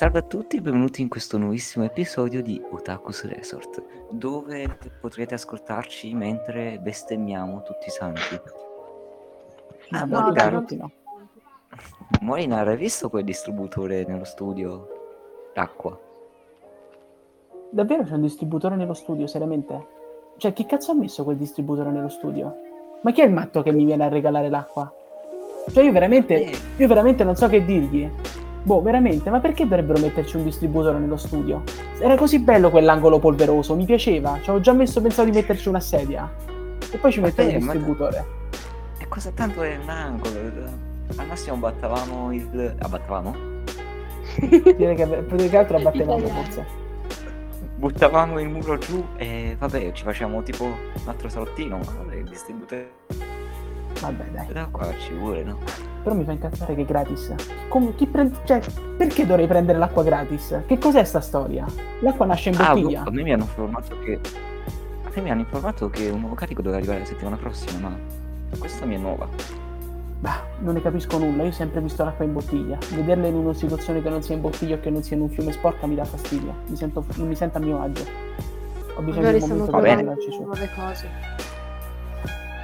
Salve a tutti e benvenuti in questo nuovissimo episodio di Otakus Resort, dove potrete ascoltarci mentre bestemmiamo tutti i santi. Ah, No, Molinar, no. Molinar, hai visto quel distributore nello studio d'acqua? Davvero c'è un distributore nello studio, seriamente? Cioè, chi cazzo ha messo quel distributore nello studio? Ma chi è il matto che mi viene a regalare l'acqua? Cioè, io veramente, Eh. io veramente non so che dirgli. Boh, veramente, ma perché dovrebbero metterci un distributore nello studio? Era così bello quell'angolo polveroso, mi piaceva. Ci avevo già messo, pensavo di metterci una sedia. E poi ci mettevo il ma- distributore. E cosa tanto è un angolo? Al massimo battavamo il... abbattavamo? Direi che più che altro abbattevamo, forse. Buttavamo il muro giù e vabbè, ci facciamo tipo un altro salottino, ma vabbè, il distributore Vabbè, dai. d'acqua ci vuole, no? Però mi fa incazzare che è gratis. Come, chi prende, cioè, perché dovrei prendere l'acqua gratis? Che cos'è sta storia? L'acqua nasce in Ah, bottiglia. boh, a me mi hanno informato che. A me mi hanno informato che un nuovo carico doveva arrivare la settimana prossima, ma questa mi è nuova. Bah, non ne capisco nulla. Io ho sempre visto l'acqua in bottiglia. Vederla in una situazione che non sia in bottiglia o che non sia in un fiume sporca mi dà fastidio. Mi sento, non mi sento a mio agio. Ho bisogno Magari di un momento per bene. ragionarci su. nuove cose.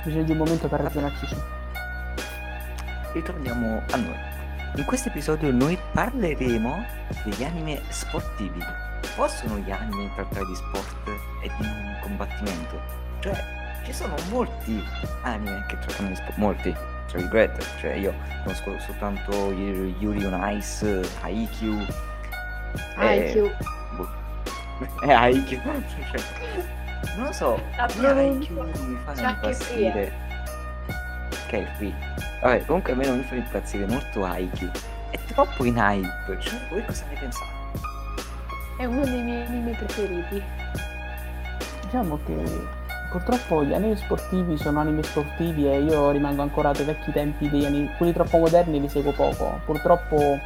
Bisogno di un momento per ragionarci su. Ritorniamo a noi. In questo episodio noi parleremo degli anime sportivi. Possono gli anime trattare di sport e di combattimento? Cioè, ci sono molti anime che trattano di sport, molti, tra virgolette. Cioè, io conosco soltanto Yuri on Ice, Haikyuu. e- IQ. Boh. Haikyuu. Non lo so. Haikyuu pronuncia. mi fa impazzire. Che è qui. Vabbè, comunque a me non mi fa impazzire molto Haikyuu. È troppo in hype. Cioè, voi cosa ne pensate? È uno dei miei anime preferiti. Diciamo che purtroppo gli anime sportivi sono anime sportivi e io rimango ancorato ai vecchi tempi degli anime. Quelli troppo moderni li seguo poco. Purtroppo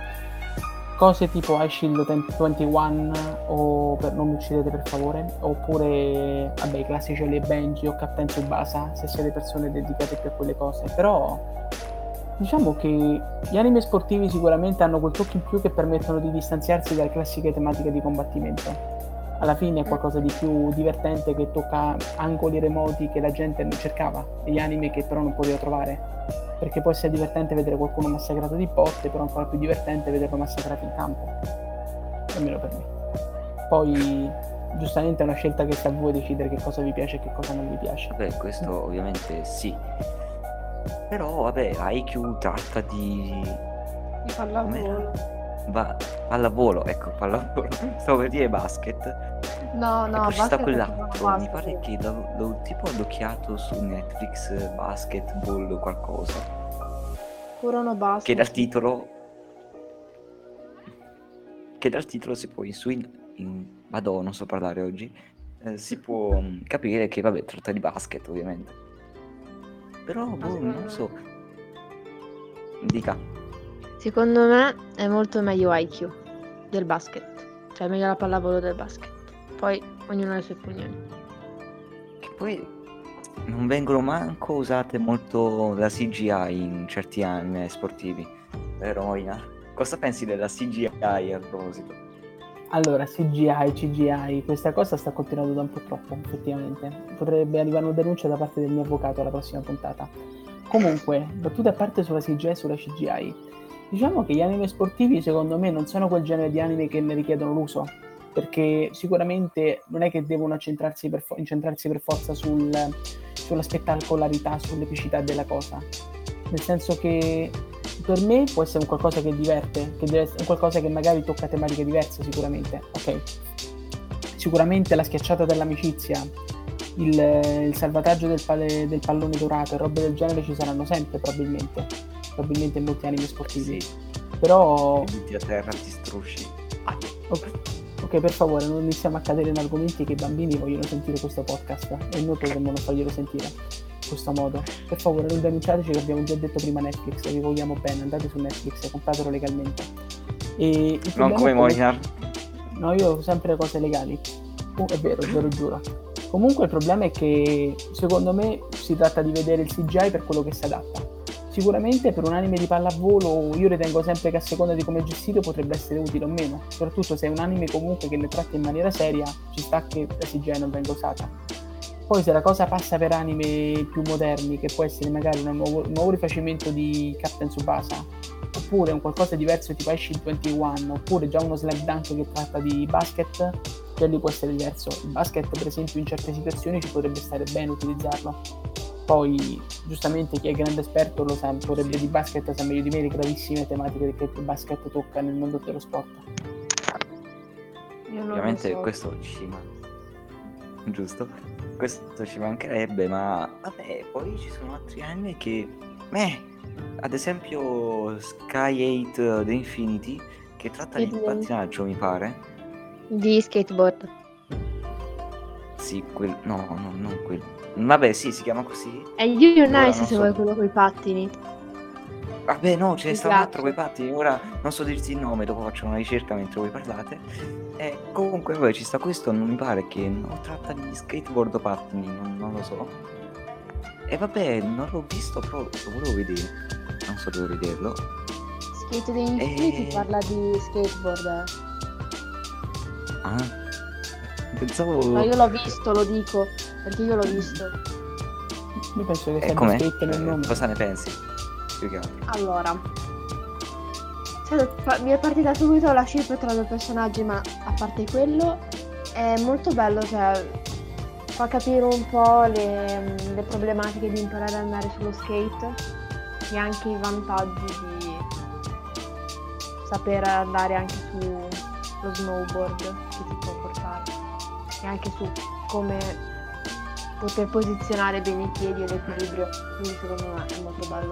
cose tipo High Shield 21 o per non mi uccidete per favore. Oppure vabbè i classici Le Benji o Captain Tsubasa se siete persone dedicate più a quelle cose. Però diciamo che gli anime sportivi sicuramente hanno quel tocco in più che permettono di distanziarsi dalle classiche tematiche di combattimento alla fine è qualcosa di più divertente che tocca angoli remoti che la gente non cercava degli anime che però non poteva trovare perché può essere divertente vedere qualcuno massacrato di botte, però ancora più divertente vederlo massacrato in campo. Almeno per me. Poi, giustamente è una scelta che sta a voi decidere che cosa vi piace e che cosa non vi piace. Vabbè, questo ovviamente sì. Però, vabbè, Haikyuu tratta di... Di pallavolo. Va... pallavolo, ecco, pallavolo. Stavo per dire basket. No, e no, poi ci sta quell'altro, mi pare che l'ho, l'ho tipo adocchiato su Netflix, basketball o qualcosa, Furono basket. che dal titolo, che dal titolo si può insuin, in, madò, non so parlare oggi, eh, si può mm, capire che vabbè, tratta di basket ovviamente. Però, boh, non so, dica, Secondo me è molto meglio IQ del basket. Cioè meglio la pallavolo del basket. Poi ognuno ha le sue opinioni. che poi non vengono manco usate molto la CGI in certi anime sportivi, vero Moina? Cosa pensi della CGI a proposito? Allora, CGI, CGI, questa cosa sta continuando da un po' troppo, effettivamente. Potrebbe arrivare una denuncia da parte del mio avvocato alla prossima puntata. Comunque, battute a parte sulla CGI e sulla CGI, diciamo che gli anime sportivi secondo me non sono quel genere di anime che ne richiedono l'uso, perché sicuramente non è che devono per, fo- incentrarsi per forza sul- sulla spettacolarità, sull'epicità della cosa. Nel senso che per me può essere un qualcosa che diverte, che deve un qualcosa che magari tocca tematiche diverse sicuramente, ok? Sicuramente la schiacciata dell'amicizia, il, il salvataggio del, pale- del pallone dorato e robe del genere ci saranno sempre probabilmente, probabilmente in molti anime sportivi. Sì, Però butti a terra, ti strusci. Ah, Ok, ok, per favore, non iniziamo a cadere in argomenti che i bambini vogliono sentire questo podcast e noi potremmo non farglielo sentire in questo modo. Per favore, non denunciateci che abbiamo già detto prima Netflix, vi vogliamo bene, andate su Netflix e compratelo legalmente. E non come Moinar. No, io ho sempre cose legali. Oh, è vero, ve lo giuro. Comunque il problema è che secondo me si tratta di vedere il CGI per quello che si adatta. Sicuramente per un anime di pallavolo io ritengo sempre che a seconda di come è gestito potrebbe essere utile o meno, soprattutto se è un anime comunque che ne tratta in maniera seria, ci sta che la CGI non venga usata. Poi se la cosa passa per anime più moderni, che può essere magari un nuovo, un nuovo rifacimento di Captain Tsubasa, oppure un qualcosa diverso tipo Ash 21, oppure già uno slam dunk che tratta di basket, lì può essere diverso. Il basket per esempio in certe situazioni ci potrebbe stare bene utilizzarlo poi giustamente chi è grande esperto lo sa, potrebbe di basket sa meglio di me le gravissime tematiche che il basket tocca nel mondo dello sport. Ovviamente so. questo ci manca, giusto? Questo ci mancherebbe, ma vabbè, poi ci sono altri anime che, eh, ad esempio Sky 8 The Infinity, che tratta di pattinaggio, mi pare. Di skateboard. Sì, quel... no, no, non quello Vabbè, sì, si chiama così. È You Nice se so. vuoi quello con i pattini. Vabbè, no, ce ne sta un altro con i pattini. Ora non so dirti il nome, dopo faccio una ricerca mentre voi parlate. E comunque, vabbè, ci sta questo. Non mi pare che non tratta di skateboard o pattini, non, non lo so. E vabbè, non l'ho visto, però lo volevo vedere. Non so dove vederlo. Skate dei Infinity e... parla di skateboard. Ah. Pensavo... Ma io l'ho visto, lo dico. Perché io l'ho visto. Io penso che sia come? scritto nel nome. Cosa ne pensi? Più che altro. Allora. Cioè, mi è partita subito la ship tra due personaggi, ma a parte quello è molto bello, cioè fa capire un po' le, le problematiche di imparare ad andare sullo skate e anche i vantaggi di saper andare anche sullo snowboard e anche su come poter posizionare bene i piedi e l'equilibrio, quindi secondo me è molto bello.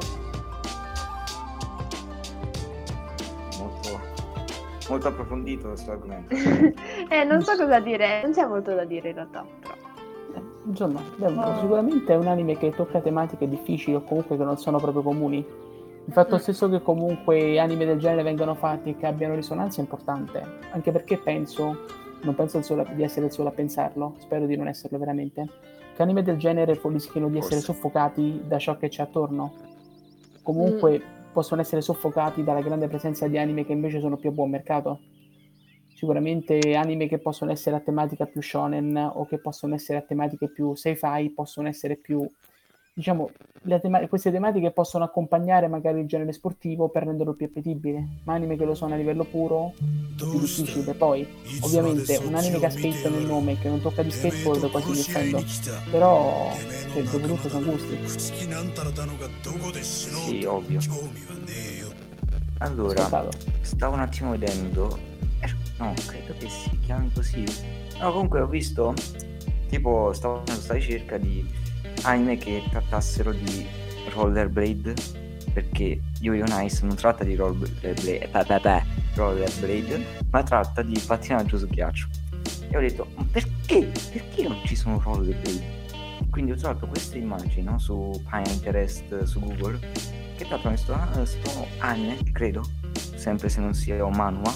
Molto, molto approfondito questo argomento. eh, non so cosa dire, non c'è molto da dire in realtà, però. Insomma, sicuramente è un anime che tocca tematiche difficili o comunque che non sono proprio comuni. Il fatto mm. stesso che comunque anime del genere vengano fatti e che abbiano risonanza è importante, anche perché penso, non penso solo, di essere il solo a pensarlo, spero di non esserlo veramente, che anime del genere rischiano di essere soffocati da ciò che c'è attorno. Comunque mm. possono essere soffocati dalla grande presenza di anime che invece sono più a buon mercato. Sicuramente anime che possono essere a tematica più shonen o che possono essere a tematiche più sci-fi possono essere più diciamo, tema- queste tematiche possono accompagnare magari il genere sportivo per renderlo più appetibile, ma anime che lo sono a livello puro è più difficile. Poi, ovviamente, un anime che ha skate nel nome che non tocca di skateboard quasi difendo, però cioè, dopo tutto sono gusti. Sì, ovvio. Allora, Ascoltato. stavo un attimo vedendo, eh, no, credo che si chiami così. No, comunque ho visto, tipo, stavo facendo questa ricerca di anime che trattassero di rollerblade perché Yo-Yo Nice non tratta di rollerblade, eh, rollerblade ma tratta di pattinaggio su ghiaccio e ho detto perché? perché non ci sono rollerblade? quindi ho trovato queste immagini no, su Pinterest, su Google che trattano questo anime, credo sempre se non sia un manhwa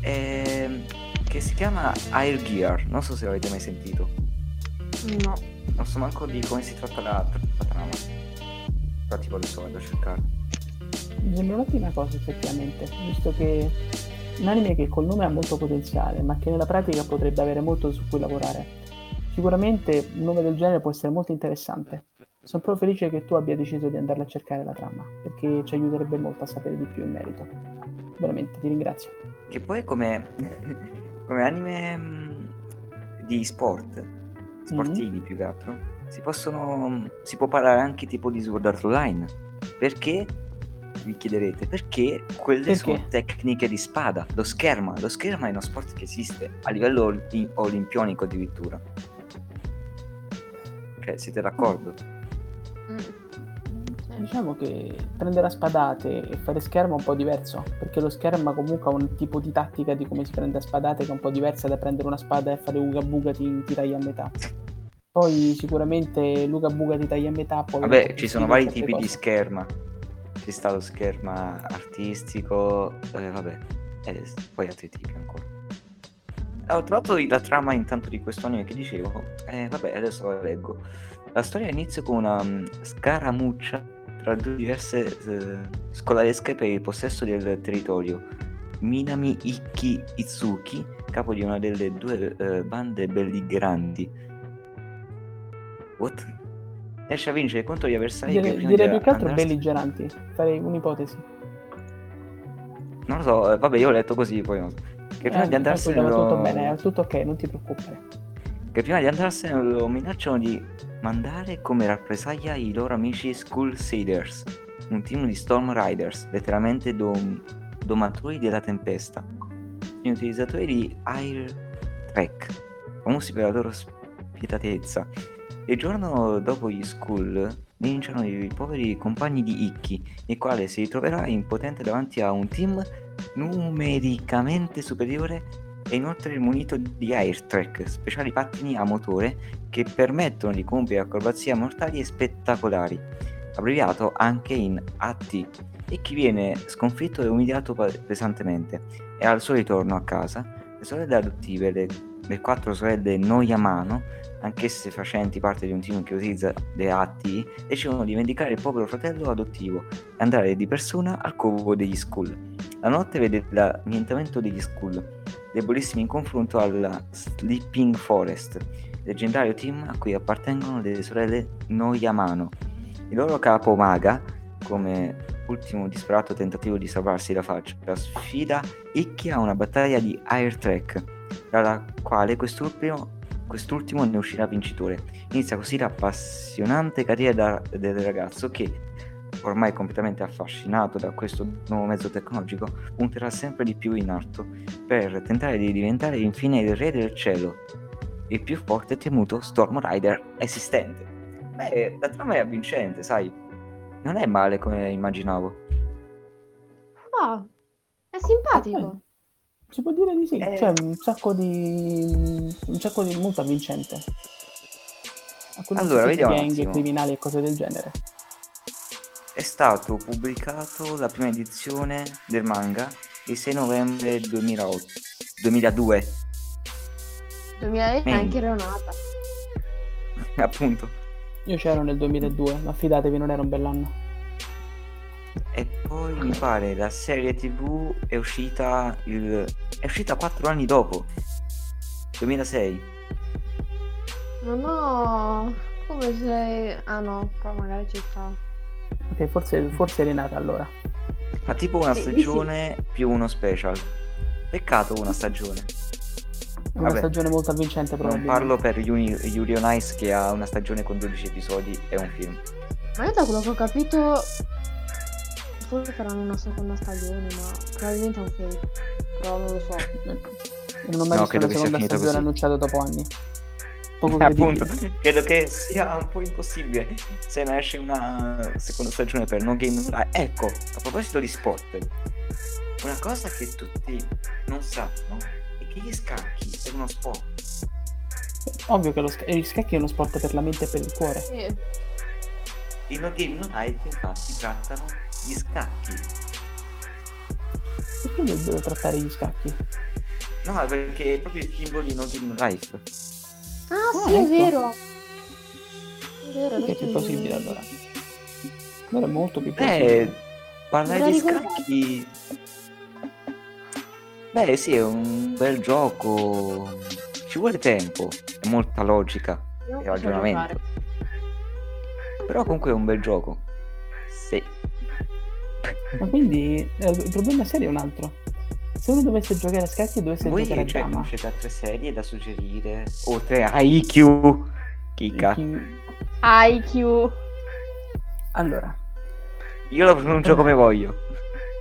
eh, che si chiama Air Gear non so se l'avete mai sentito no non so manco di come si tratta la, la trama. Tipo adesso vado a cercare. Mi sembra un'ottima cosa effettivamente, visto che un anime che col nome ha molto potenziale, ma che nella pratica potrebbe avere molto su cui lavorare. Sicuramente un nome del genere può essere molto interessante. Sono proprio felice che tu abbia deciso di andarla a cercare la trama, perché ci aiuterebbe molto a sapere di più in merito. Veramente, ti ringrazio. Che poi come, come anime mm, di sport sportivi mm-hmm. più che altro, si possono si può parlare anche tipo di Sword Art Online. Perché? Vi chiederete, perché quelle perché? sono tecniche di spada, lo scherma, lo scherma è uno sport che esiste a livello olim- olimpionico addirittura. Cioè, siete d'accordo? Mm. Diciamo che prendere a spadate e fare schermo è un po' diverso, perché lo schermo comunque ha un tipo di tattica di come si prende a spadate che è un po' diversa da prendere una spada e fare uga buga ti tirai a metà. Poi sicuramente Luca Buga ti taglia a metà. Poi Vabbè, ci sono vari tipi cose. di scherma. C'è stato lo scherma artistico, eh, vabbè, e poi altri tipi ancora. ho trovato la trama intanto di questo anime che dicevo. Eh, vabbè, adesso la leggo. La storia inizia con una um, scaramuccia tra due diverse uh, scolaresche per il possesso del territorio. Minami Ikki Itsuki, capo di una delle due uh, bande belligeranti. What? Riesce a vincere contro gli avversari Direi, che direi di più che altro belligeranti. Farei un'ipotesi. Non lo so, eh, vabbè, io ho letto così, poi non so. Che prima Eh, di andarsene lo- tutto bene, è tutto ok, non ti preoccupare. che prima di andarsene lo minacciano di mandare come rappresaglia i loro amici Skull Seeders, un team di Storm Riders, letteralmente dom- domatori della tempesta, gli utilizzatori di Air Trek, famosi per la loro spietatezza. Il giorno dopo gli Skull vinciano i poveri compagni di Ikki, il quale si ritroverà impotente davanti a un team numericamente superiore e inoltre munito di Airtrack, speciali pattini a motore che permettono di compiere acrobazie mortali e spettacolari, abbreviato anche in AT, e chi viene sconfitto e umiliato pesantemente. E al suo ritorno a casa, le sorelle adottive, le, le quattro sorelle Noyamano, anch'esse facenti parte di un team che utilizza le AT, decidono di vendicare il povero fratello adottivo e andare di persona al covo degli Skull. La notte vede l'annientamento degli Skull, debolissimi in confronto alla Sleeping Forest, leggendario team a cui appartengono le sorelle Noyamano. Il loro capo Maga, come ultimo disperato tentativo di salvarsi la faccia, sfida Ikki a una battaglia di Air Trek, dalla quale quest'ultimo, quest'ultimo ne uscirà vincitore. Inizia così l'appassionante carriera da- del ragazzo che, ormai completamente affascinato da questo nuovo mezzo tecnologico, punterà sempre di più in alto per tentare di diventare infine il re del cielo, il più forte e temuto Storm Rider esistente. Beh, la trama è avvincente, sai? Non è male come immaginavo. Ah, è simpatico. Si può dire di sì, Eh. cioè un sacco di. un sacco di. molto avvincente. A quelli Allora, vediamo gang, criminali e cose del genere. È stato pubblicato la prima edizione del manga il 6 novembre 2008, 2002, 2000 Mm. neanche ero nata. appunto. Io c'ero nel 2002, ma fidatevi, non era un bell'anno. E poi mi pare la serie TV è uscita il... è uscita 4 anni dopo, 2006. Non ho... Come sei... Ah no, però magari ci sta. Ok, forse, forse eri nata allora. Ma tipo una Sì, sì. stagione più uno special. Peccato una stagione. È una Vabbè. stagione molto avvincente, Non probabilmente. parlo per Yuri, Yuri on Ice che ha una stagione con 12 episodi e un film. Ma io da quello che ho capito... Forse faranno una seconda stagione, ma probabilmente è un fake. Però non lo so. Non ho mai No, visto credo una che sia seconda stagione così. annunciata dopo anni. Poco Eh, appunto, credo che sia un po' impossibile se ne esce una seconda stagione per No Game No Life. Ecco, a proposito di sport, una cosa che tutti non sanno è che gli scacchi è uno sport. Ovvio che lo sca- gli scacchi è uno sport per la mente e per il cuore. Sì. I No Game No Life infatti trattano gli scacchi. Perché devo trattare gli scacchi? No, perché è proprio il simbolo di No Game No Life. Ah, Ah, sì, è ecco. vero. È vero, Perché è adesso più plausibile allora? Allora è molto più Eh, plausibile. parlare Dovrei di scacchi... Beh, sì, è un bel gioco. Ci vuole tempo e molta logica Non e ragionamento. giocare. Però comunque è un bel gioco. Sì. Ma quindi eh, il problema serio è un altro. Se uno dovesse giocare a scacchi dovesse Voi giocare a cioè, dama. conoscete altre serie da suggerire? Oltre a IQ. Chicca. IQ. Allora, Io lo pronuncio come voglio.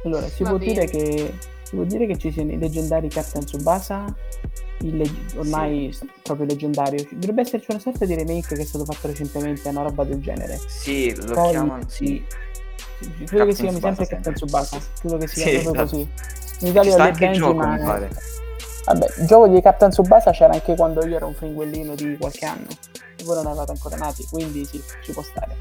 allora si può che si può dire che ci siano i leggendari Captain Tsubasa, il leg- ormai s- proprio leggendario. Dovrebbe esserci una sorta di remake che è stato fatto recentemente, una roba del genere. Sì, lo Poi- chiamano. Sì. Credo che si chiami sempre. Captain Tsubasa. Credo che sia Sì, proprio esatto. così. In Ci Italia sta le anche Benji, gioco, ma- mi pare. Vabbè, il gioco di Captain Tsubasa c'era anche quando io ero un fringuellino di qualche anno. E voi non eravate ancora nati, quindi sì, ci può stare.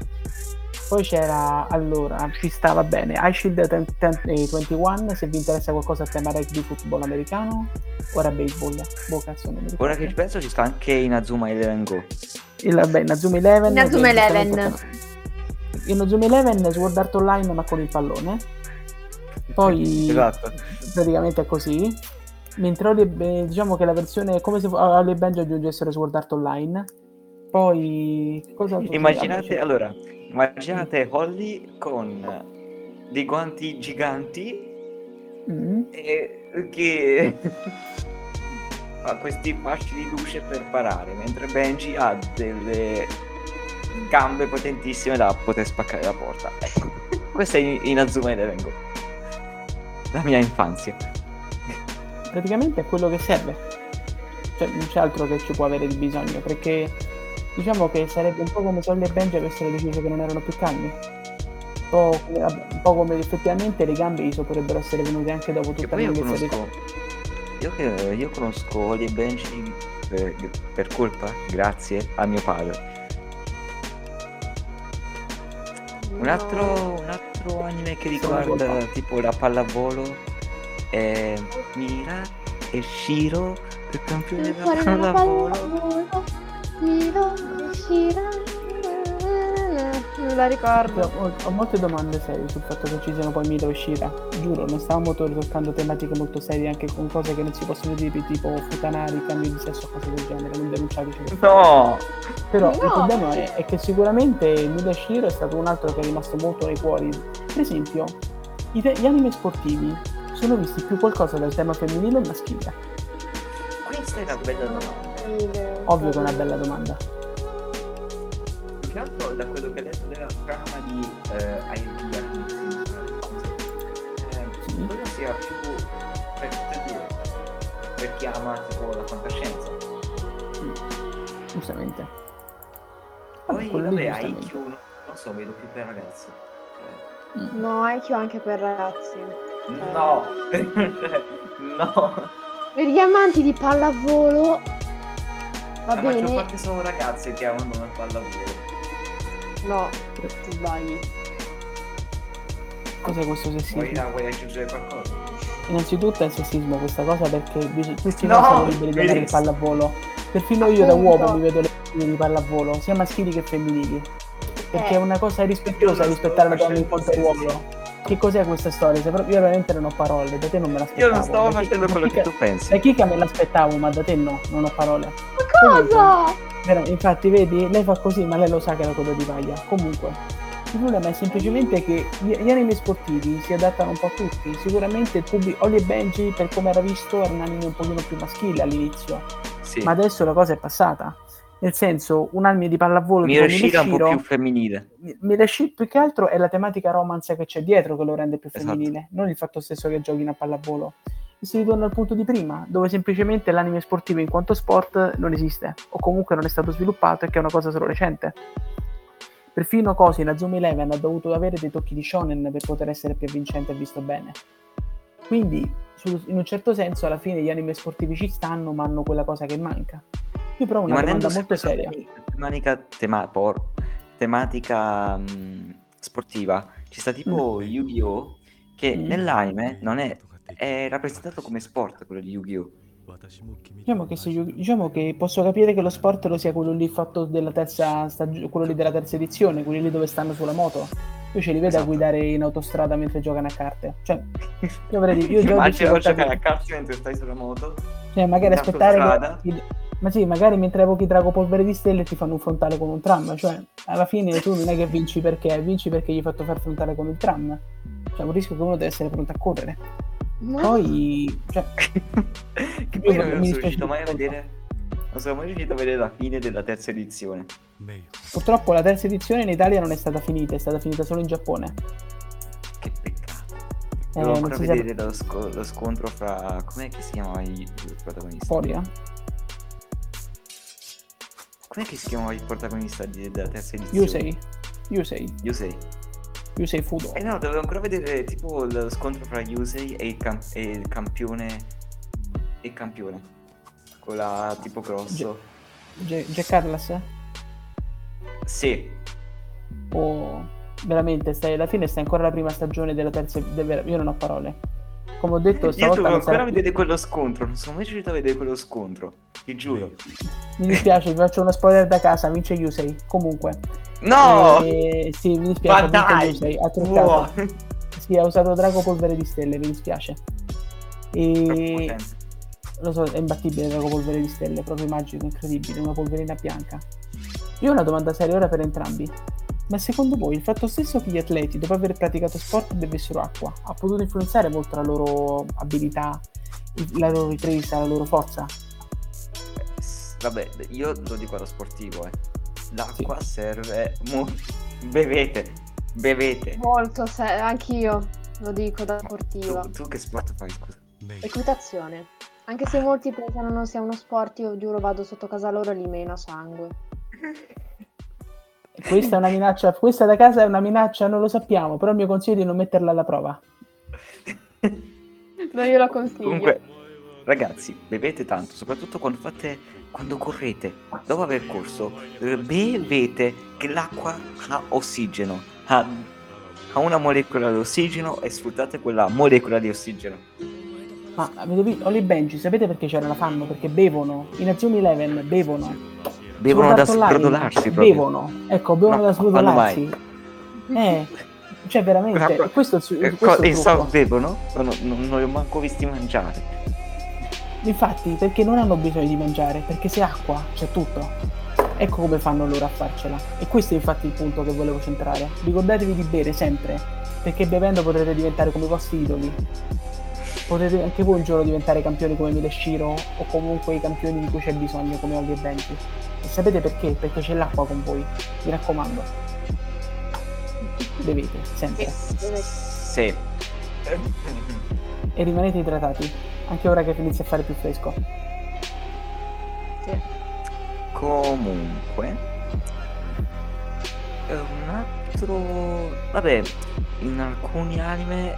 Poi c'era, allora, ci stava bene, iShield 21, se vi interessa qualcosa a tema rugby football americano, ora baseball, boh cazzo non mi ricordo. Ora che ci penso ci sta anche Inazuma Eleven Go. Il, vabbè, Inazuma Eleven. Inazuma Eleven. Inazuma Eleven, Sword Art Online ma con il pallone. Poi Esatto. praticamente è così. Mentre eh, diciamo che la versione è come se a Oli e Benji aggiungessero Sword Art Online. Poi cosa Immaginate, allora, immaginate Holly con dei guanti giganti Mm. e che ha questi fasci di luce per parare, mentre Benji ha delle gambe potentissime da poter spaccare la porta. Ecco, questa è Inazuma Eleven Go. La mia infanzia. praticamente è quello che serve. Cioè, non c'è altro che ci può avere di bisogno, perché diciamo che sarebbe un po' come se Holly e Benji avessero deciso che non erano più calmi. Un po' come, vabbè, un po' come effettivamente le gambe gli potrebbero essere venute anche dopo tutta la io lunghezza conosco. Io, che- io conosco Holly e Benji per, per colpa, grazie a mio padre. Un altro, un altro anime che riguarda tipo la pallavolo è Mira e Shiro, il campione della pallavolo. pallavolo, tiro, uscirà. Non la ricordo. Ho, ho molte domande serie sul fatto che ci siano poi Mira e Shira. Giuro, non stavamo to- toccando tematiche molto serie anche con cose che non si possono dire, tipo futanari, cambio di sesso, cose del genere, non denunciateci. No! Però No. il problema è, è che sicuramente Mila Shiro è stato un altro che è rimasto molto nei cuori. Per esempio, i te- gli anime sportivi sono visti più qualcosa del tema femminile o maschile? Questa è una bella domanda. Ovvio che è una bella domanda. Più che altro da quello che eh, Ayuki eh, Sì. quello sia più per tutte e due. Per chi ama tipo la fantascienza. Giustamente. Poi lì, vabbè. IQ non non so, vedo più per ragazzi. Eh, No, IQ anche per ragazzi. No! no! Per gli amanti di pallavolo va La maggior bene. parte sono ragazze che amano la pallavolo. No, ti sbagli. Cos'è questo Vuoi, sessismo? vuoi aggiungere qualcosa? Innanzitutto è sessismo questa cosa perché tutti No, noi siamo liberi di il pallavolo. Perfino io da Appunto. uomo mi vedo le di pallavolo, sia maschili che femminili. Perché Eh. è una cosa rispettosa rispettare la donna in quanto uomo. Che cos'è questa storia? Se proprio- io veramente non ho parole, da te non me l'aspettavo. Io non stavo chi- facendo quello che tu pensi. Da chi che me l'aspettavo, ma da te no, non ho parole. Ma cosa? Vero, infatti, vedi, lei fa così, ma lei lo sa che è la coda di paglia. Comunque, il problema è semplicemente che gli, gli anime sportivi si adattano un po' a tutti. Sicuramente il pubblico, Oli e Benji, per come era visto, era un anime un pochino più maschile all'inizio, Sì. ma adesso la cosa è passata. Nel senso, un anime di pallavolo Mirashira è un po' più femminile. Mirashiro più che altro è la tematica romance che c'è dietro che lo rende più Esatto. femminile, non il fatto stesso che giochino a pallavolo. E si ritorna al punto di prima, dove semplicemente l'anime sportivo in quanto sport non esiste, o comunque non è stato sviluppato e che è una cosa solo recente. Perfino Cosi, la Zoom Eleven, ha dovuto avere dei tocchi di shonen per poter essere più avvincente e visto bene. Quindi, su- in un certo senso, alla fine gli anime sportivi ci stanno, ma hanno quella cosa che manca. Io però ho una Rimanendo domanda molto seria. tematica, tema- por- tematica mh, sportiva, ci sta tipo Yu-Gi-Oh! che Mm. nell'anime non è, è rappresentato come sport quello di Yu-Gi-Oh! Diciamo che, se diciamo che posso capire che lo sport lo sia quello lì fatto della terza stag- quello lì della terza edizione, quelli lì dove stanno sulla moto. Io ce li vedo Esatto. a guidare in autostrada mentre giocano a carte. Cioè, io avrei io già giocare a calcio mentre stai sulla moto. cioè, magari aspettare che, ma sì, magari mentre evochi Drago Polvere di Stelle ti fanno un frontale con un tram, cioè alla fine tu non è che vinci perché, vinci perché gli hai fatto far frontale con il tram. C'è un rischio che uno deve essere pronto a correre. No. Poi, cioè, che poi Io non mi riuscito mai a vedere. Non sono mai riuscito a vedere la fine della terza edizione. purtroppo la terza edizione in Italia non è stata finita, è stata finita solo in Giappone. Che peccato. Eh, Devo non ancora si sa- vedere lo, sco- lo scontro fra. Com'è che si chiama il protagonista? Sporia? Com'è che si chiama il protagonista di- della terza edizione? Yusei. Yusei. Yusei. Yusei Fudo. Eh no, dovevo ancora vedere tipo lo scontro fra Yusei e il, cam- e il campione. E il campione. Con la tipo grosso. Jack Atlas? Sì. O veramente, stai, alla fine stai ancora la prima stagione della terza... Del, io non ho parole. Come ho detto, Io stavolta devo non ancora sarà... vedere quello scontro, non sono mai riuscito a vedere quello scontro, ti giuro. Mi dispiace, vi faccio uno spoiler da casa, vince Yusei. Comunque. No! Eh, sì, mi dispiace, Ma ha vinto dai! Yusei, ha truccato. Wow. Sì, ha usato Drago Polvere di Stelle, mi dispiace. E... Lo so, è imbattibile Drago Polvere di Stelle, proprio magico, incredibile, una polverina bianca. Io ho una domanda seria ora per entrambi. Ma secondo voi il fatto stesso che gli atleti, dopo aver praticato sport, bevessero acqua, ha potuto influenzare molto la loro abilità, il- la loro ripresa, la loro forza? Vabbè, io lo dico allo sportivo, eh. L'acqua serve mo- Bevete, bevete. Molto, se- anch'io lo dico da sportiva. Tu, tu che sport fai, scusa? Equitazione. Anche se molti pensano non sia uno sport, io giuro vado sotto casa loro e li meno a sangue. Questa è una minaccia, questa da casa è una minaccia, non lo sappiamo, però il mio consiglio è di non metterla alla prova. No, io la consiglio. Comunque, ragazzi, bevete tanto, soprattutto quando fate, quando correte. Dopo aver corso, eh, bevete che l'acqua ha ossigeno, ha, ha una molecola di ossigeno e sfruttate quella molecola di ossigeno. Ma avete visto? Oli Benji, sapete perché c'era la fanno? Perché bevono. In azioni Eleven bevono. Bevono da sbrodolarsi proprio. Bevono. Ecco, bevono Ma da sbrodolarsi. Eh, cioè veramente, questo Eh, questo è il e so, trucco. bevono? Non, non, non li ho manco visti mangiare. Infatti, perché non hanno bisogno di mangiare, perché se acqua c'è tutto. Ecco come fanno loro a farcela. E questo è infatti il punto che volevo centrare. Ricordatevi di bere sempre, perché bevendo potrete diventare come i vostri idoli. Potete anche voi un giorno diventare campioni come Mileshiro o comunque i campioni di cui c'è bisogno come Olli e Benji. E sapete perché? Perché c'è l'acqua con voi. Mi raccomando. Bevete, sempre. Sì. E rimanete idratati, anche ora che inizia a fare più fresco. Sì. Comunque, un altro, vabbè, in alcuni anime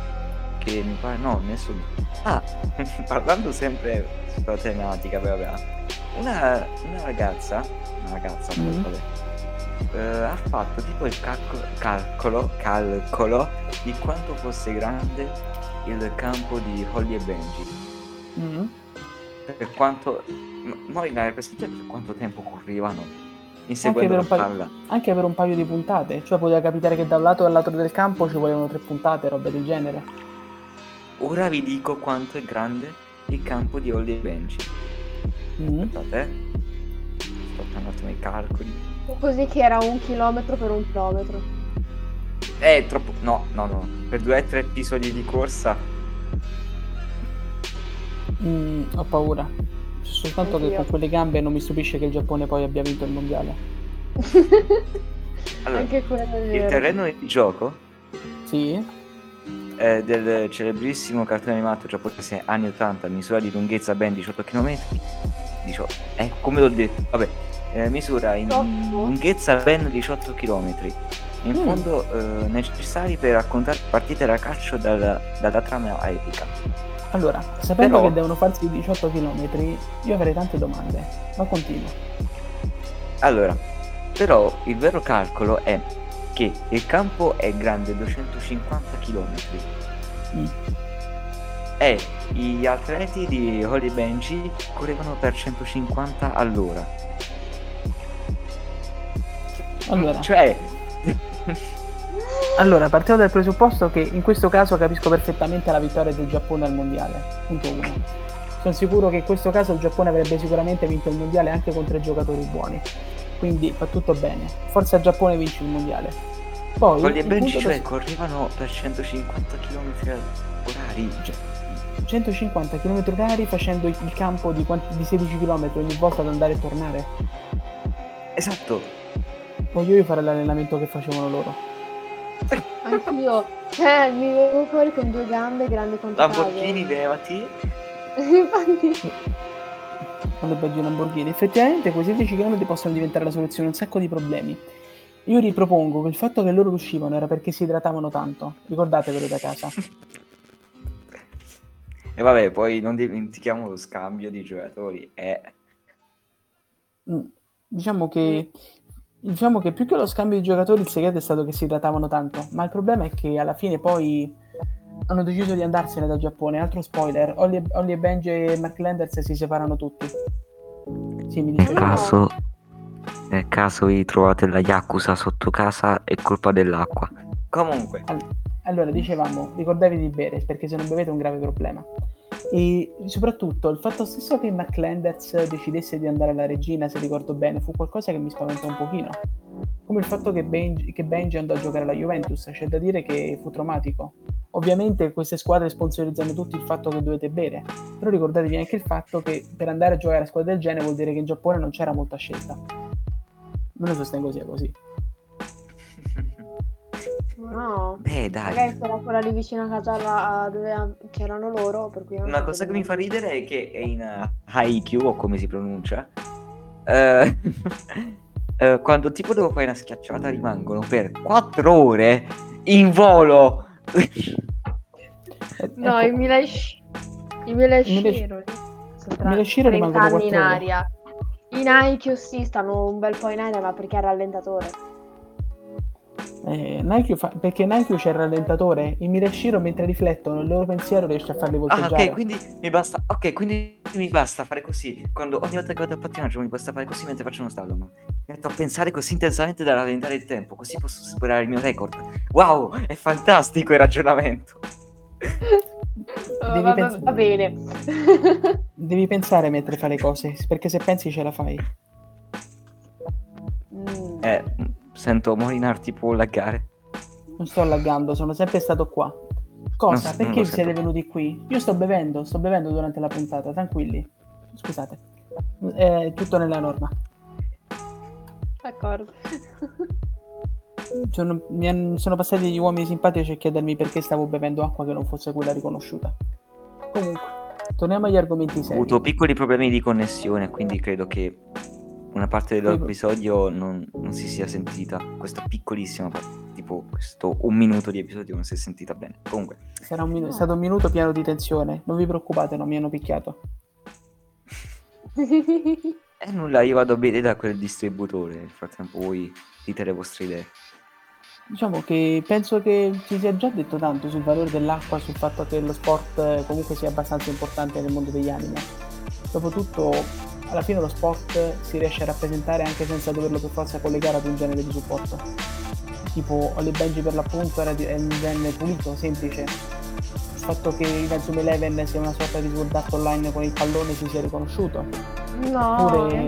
che mi pare, no, nessuno. Ah, parlando sempre sulla tematica, vabbè, una, una ragazza, una ragazza, Mm. vabbè, eh, ha fatto tipo il calco- calcolo, calcolo di quanto fosse grande il campo di Holly e Benji. Mm. Per quanto, ma voi la presente per quanto tempo correvano per inseguendo un la paio- palla? Anche per un paio di puntate, cioè poteva capitare che da un lato dall'altro del campo ci volevano tre puntate, robe del genere. Ora vi dico quanto è grande il campo di Holly e Benji. Mm. Aspettate, eh. Sto facendo un attimo i calcoli. Così che era un chilometro per un chilometro. È troppo. No, no, no. Per due o tre episodi di corsa. Mm, ho paura. Soltanto che Anch'io. con quelle gambe non mi stupisce che il Giappone poi abbia vinto il mondiale. Allora, Anche quello è il terreno di gioco Sì? è del celebrissimo cartone animato giapponese anni 80, misura di lunghezza ben 18 km. 18, eh, come l'ho detto, vabbè, eh, misura in Troppo? lunghezza ben 18 km. In Mm. fondo eh, necessari per raccontare partite da calcio dalla, dalla trama epica. Allora, sapendo Però- che devono farsi 18 km, io avrei tante domande, ma continuo. Allora, però il vero calcolo è che il campo è grande 250 km Mm. e gli atleti di Holy Benji correvano per 150 all'ora. Allora, Cioè, allora, partiamo dal presupposto che in questo caso capisco perfettamente la vittoria del Giappone al mondiale. Punto 1. Sono sicuro che in questo caso il Giappone avrebbe sicuramente vinto il mondiale anche contro i giocatori buoni. Quindi fa tutto bene. Forza Giappone vince il mondiale. Poi Holy il Benji cioè, correvano per 150 km orari. 150 km orari facendo il il campo di, quanti- di 16 km ogni volta ad andare e tornare. Esatto. Voglio io fare l'allenamento che facevano loro. Anch'io. Cioè, mi vedo fuori con due gambe grandi quanto Lamborghini, levati. Infatti. Le begge Lamborghini. Effettivamente quei 16 km possono diventare la soluzione a un sacco di problemi. Io ripropongo che il fatto che loro riuscivano era perché si idratavano tanto. Ricordatevelo da casa. E vabbè, poi non dimentichiamo lo scambio di giocatori. Eh, Mm. Diciamo che Diciamo che più che lo scambio di giocatori il segreto è stato che si idratavano tanto, ma il problema è che alla fine poi hanno deciso di andarsene dal Giappone. Altro spoiler, Ollie, Ollie e Benji e Mark Landers si separano tutti. Sì, mi dice Nel caso, nel caso vi trovate la Yakuza sotto casa è colpa dell'acqua. Comunque, All- Allora, dicevamo, ricordatevi di bere, perché se non bevete è un grave problema. E soprattutto il fatto stesso che Mark Landers decidesse di andare alla regina, se ricordo bene, fu qualcosa che mi spaventò un pochino. Come il fatto che Benji, che Benji andò a giocare alla Juventus, c'è da dire che fu traumatico. Ovviamente queste squadre sponsorizzano tutti il fatto che dovete bere, però ricordatevi anche il fatto che per andare a giocare a squadre del genere vuol dire che in Giappone non c'era molta scelta. Non lo sostengo sia così. No. beh dai. Magari c'era quella lì vicino a casa dove c'erano loro, per cui non Una cosa che mi fa ridere è che è in uh, Haikyuu, o come si pronuncia, eh, eh, quando tipo devo fare una schiacciata rimangono per 4 ore in volo. Eh, No, i Milesh... I tra Mileshiro 30 rimangono anni in quattro ore. aria. In Aikyu sì, stanno un bel po' in aria, ma perché è rallentatore. Eh, Nike fa- perché Nike c'è il rallentatore, i Mirashiro mentre riflettono il loro pensiero riesce a farli Ah, volteggiare. ok, quindi mi basta. Ok, quindi mi basta fare così. Quando ogni volta che vado a pattinaggio mi basta fare così mentre faccio uno slalom. Mi metto a pensare così intensamente da rallentare il tempo, così posso superare il mio record. Wow, è fantastico il ragionamento. Devi va, pens- va bene. Devi pensare mentre fai le cose, perché se pensi ce la fai. Mm. Eh, sento Molinar tipo laggare. Non sto allaggando, sono sempre stato qua. Cosa? Non- non Perché lo siete sento. venuti qui? Io sto bevendo, sto bevendo durante la puntata, tranquilli. Scusate. È tutto nella norma. D'accordo. Sono, mi han- sono passati degli uomini simpatici a chiedermi perché stavo bevendo acqua che non fosse quella riconosciuta. Comunque, torniamo agli argomenti Ho seri. avuto piccoli problemi di connessione, quindi credo che una parte dell'episodio non, non si sia sentita. Questa piccolissima parte, tipo questo un minuto di episodio non si è sentita bene. Comunque, Sarà un minu- è stato un minuto pieno di tensione. Non vi preoccupate, non mi hanno picchiato. e nulla, io vado bene da quel distributore. Nel frattempo voi dite le vostre idee. Diciamo che penso che ci sia già detto tanto sul valore dell'acqua, sul fatto che lo sport eh, comunque sia abbastanza importante nel mondo degli anime. Dopotutto, alla fine lo sport si riesce a rappresentare anche senza doverlo per forza collegare ad un genere di supporto. Tipo Ollie Benji per l'appunto era un genere pulito, semplice. Il fatto che Inazuma Eleven sia una sorta di Sword Art Online con il pallone si sia riconosciuto. no, Oppure-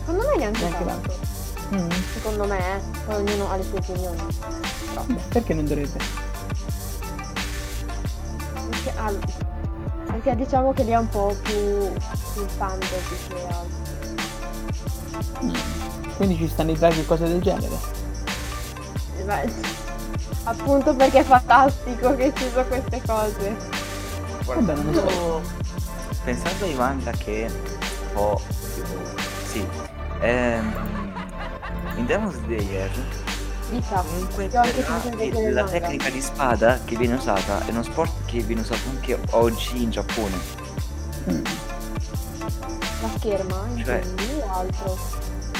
secondo me neanche Neanche tanto. Mm, Secondo me, eh. ognuno ha le sue opinioni. Però, perché non dovrebbe? perché, al- perché diciamo che lì è un po' più, più fantasy che altro. Mm. Quindi ci stanno i draghi e cose del genere. Eh, beh, appunto perché è fantastico che ci sono queste cose. Vabbè, non lo so. Io, pensando ai manga che ho tipo, sì ehm, in Demon Slayer Dica, comunque la, la tecnica di spada che viene usata è uno sport che viene usato anche oggi in Giappone Mm. la scherma, Cioè- o altro?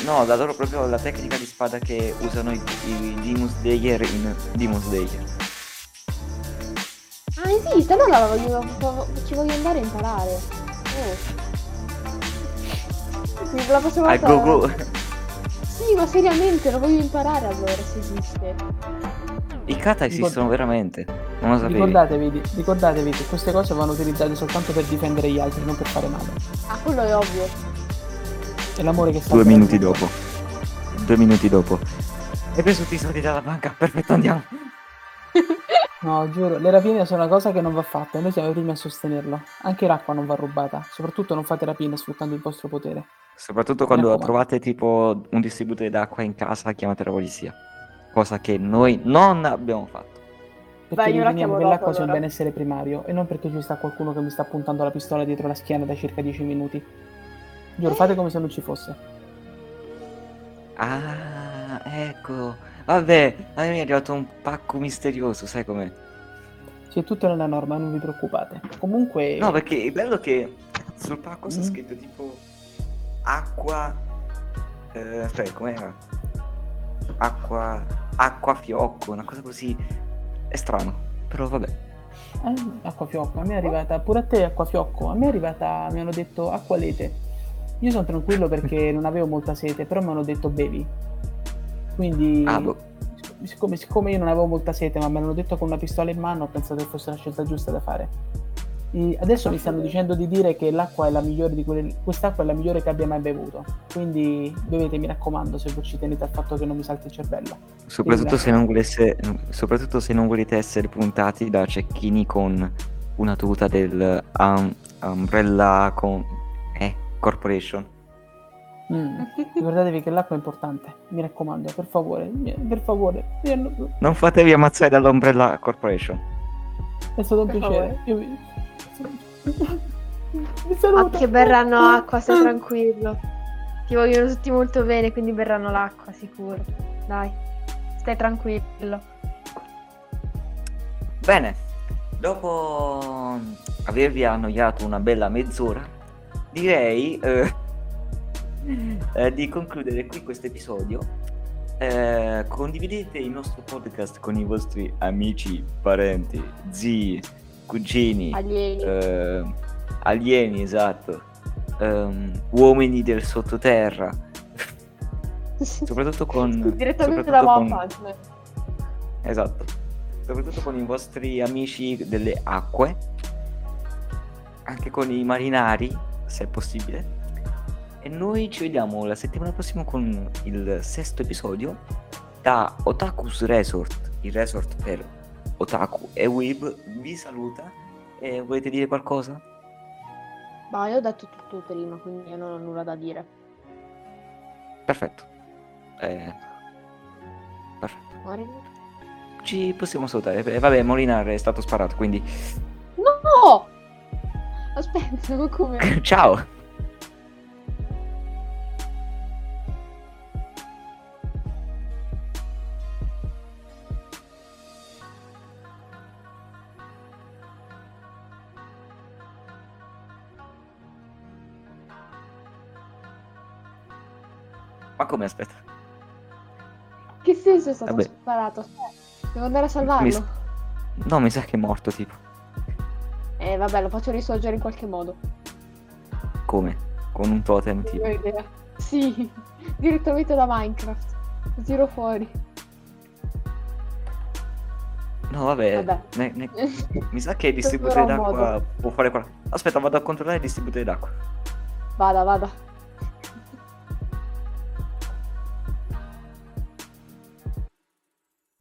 no da loro proprio la tecnica di spada che usano i, i Demon Slayer in Demon Slayer Ah, esiste, allora la voglio, ci voglio andare a imparare. Oh. Sì, la prossima volta... go go Sì, ma seriamente, lo voglio imparare allora, se esiste. i kata esistono veramente non lo sapevi Ricordatevi, di- ricordatevi che queste cose vanno utilizzate soltanto per difendere gli altri, non per fare male. Ah, quello è ovvio. È l'amore che sta due minuti dopo due minuti dopo hai preso tutti i soldi dalla banca perfetto andiamo No, giuro, le rapine sono una cosa che non va fatta e noi siamo i primi a sostenerlo. Anche l'acqua non va rubata. Soprattutto non fate rapine sfruttando il vostro potere. Soprattutto quando trovate tipo un distributore d'acqua in casa, chiamate la polizia. Cosa che noi non abbiamo fatto. Perché Vai, io la riteniamo che l'acqua sia un allora. benessere primario e non perché ci sta qualcuno che mi sta puntando la pistola dietro la schiena da circa 10 minuti. Giuro, fate come se non ci fosse. Ah, ecco. Vabbè, a me è arrivato un pacco misterioso, sai com'è? Sì, è tutto nella norma, non vi preoccupate. Comunque... No, perché il bello è che sul pacco sta Mm. scritto tipo acqua. Eh, aspetta, com'era? acqua, acqua fiocco, una cosa così. È strano, però vabbè. Eh, acqua fiocco, a me è arrivata, pure a te acqua fiocco, a me è arrivata, mi hanno detto acqua lete. Io sono tranquillo perché non avevo molta sete, però mi hanno detto bevi. Quindi, Ah, boh. siccome, siccome io non avevo molta sete, ma me l'hanno detto con una pistola in mano, ho pensato che fosse la scelta giusta da fare. E adesso mi stanno dicendo di dire che l'acqua è la migliore di quelle, quest'acqua è la migliore che abbia mai bevuto. Quindi bevete, mi raccomando, se voi ci tenete al fatto che non mi salti il cervello. Soprattutto se, non volesse, soprattutto se non volete essere puntati da cecchini con una tuta del um, Umbrella con, eh, Corporation. Mm. Ricordatevi che l'acqua è importante, mi raccomando, per favore, mi- per favore. Non- fatevi ammazzare dall'Umbrella Corporation. È stato un Per piacere. Io vi... vi Ah, saluto. che berranno acqua, stai tranquillo. Ti vogliono tutti molto bene, quindi berranno l'acqua, sicuro. Dai, stai tranquillo. Bene, dopo avervi annoiato una bella mezz'ora, direi eh, eh, di concludere qui questo episodio. Eh, condividete il nostro podcast con i vostri amici, parenti, zii, cugini, Alieni. eh, alieni, esatto, ehm, uomini del sottoterra, soprattutto con... Direttamente da con-. Esatto. Soprattutto con i vostri amici delle acque, anche con i marinari, se è possibile. E noi ci vediamo la settimana prossima con il sesto episodio da Otaku's Resort, il resort per Otaku e Weeb. Vi saluta e volete dire qualcosa? Ma io ho detto tutto prima, quindi io non ho nulla da dire. Perfetto. Eh, perfetto. Marin- Ci possiamo salutare. Eh, Vabbè, Molinar è stato sparato, quindi No! Aspetta, come? ciao. Aspetta? Che senso è stato Vabbè. sparato? Aspetta, devo andare a salvarlo. Mi s- No, mi sa che è morto tipo. Eh, vabbè, lo faccio risorgere in qualche modo. Come? Con un totem Non tipo. ho idea. Sì, direttamente da Minecraft. Lo tiro fuori. No, vabbè. Vabbè. ne- ne- Mi sa che il distributore d'acqua modo. può fare qualcosa. Aspetta, vado a controllare il distributore d'acqua. Vada, vada.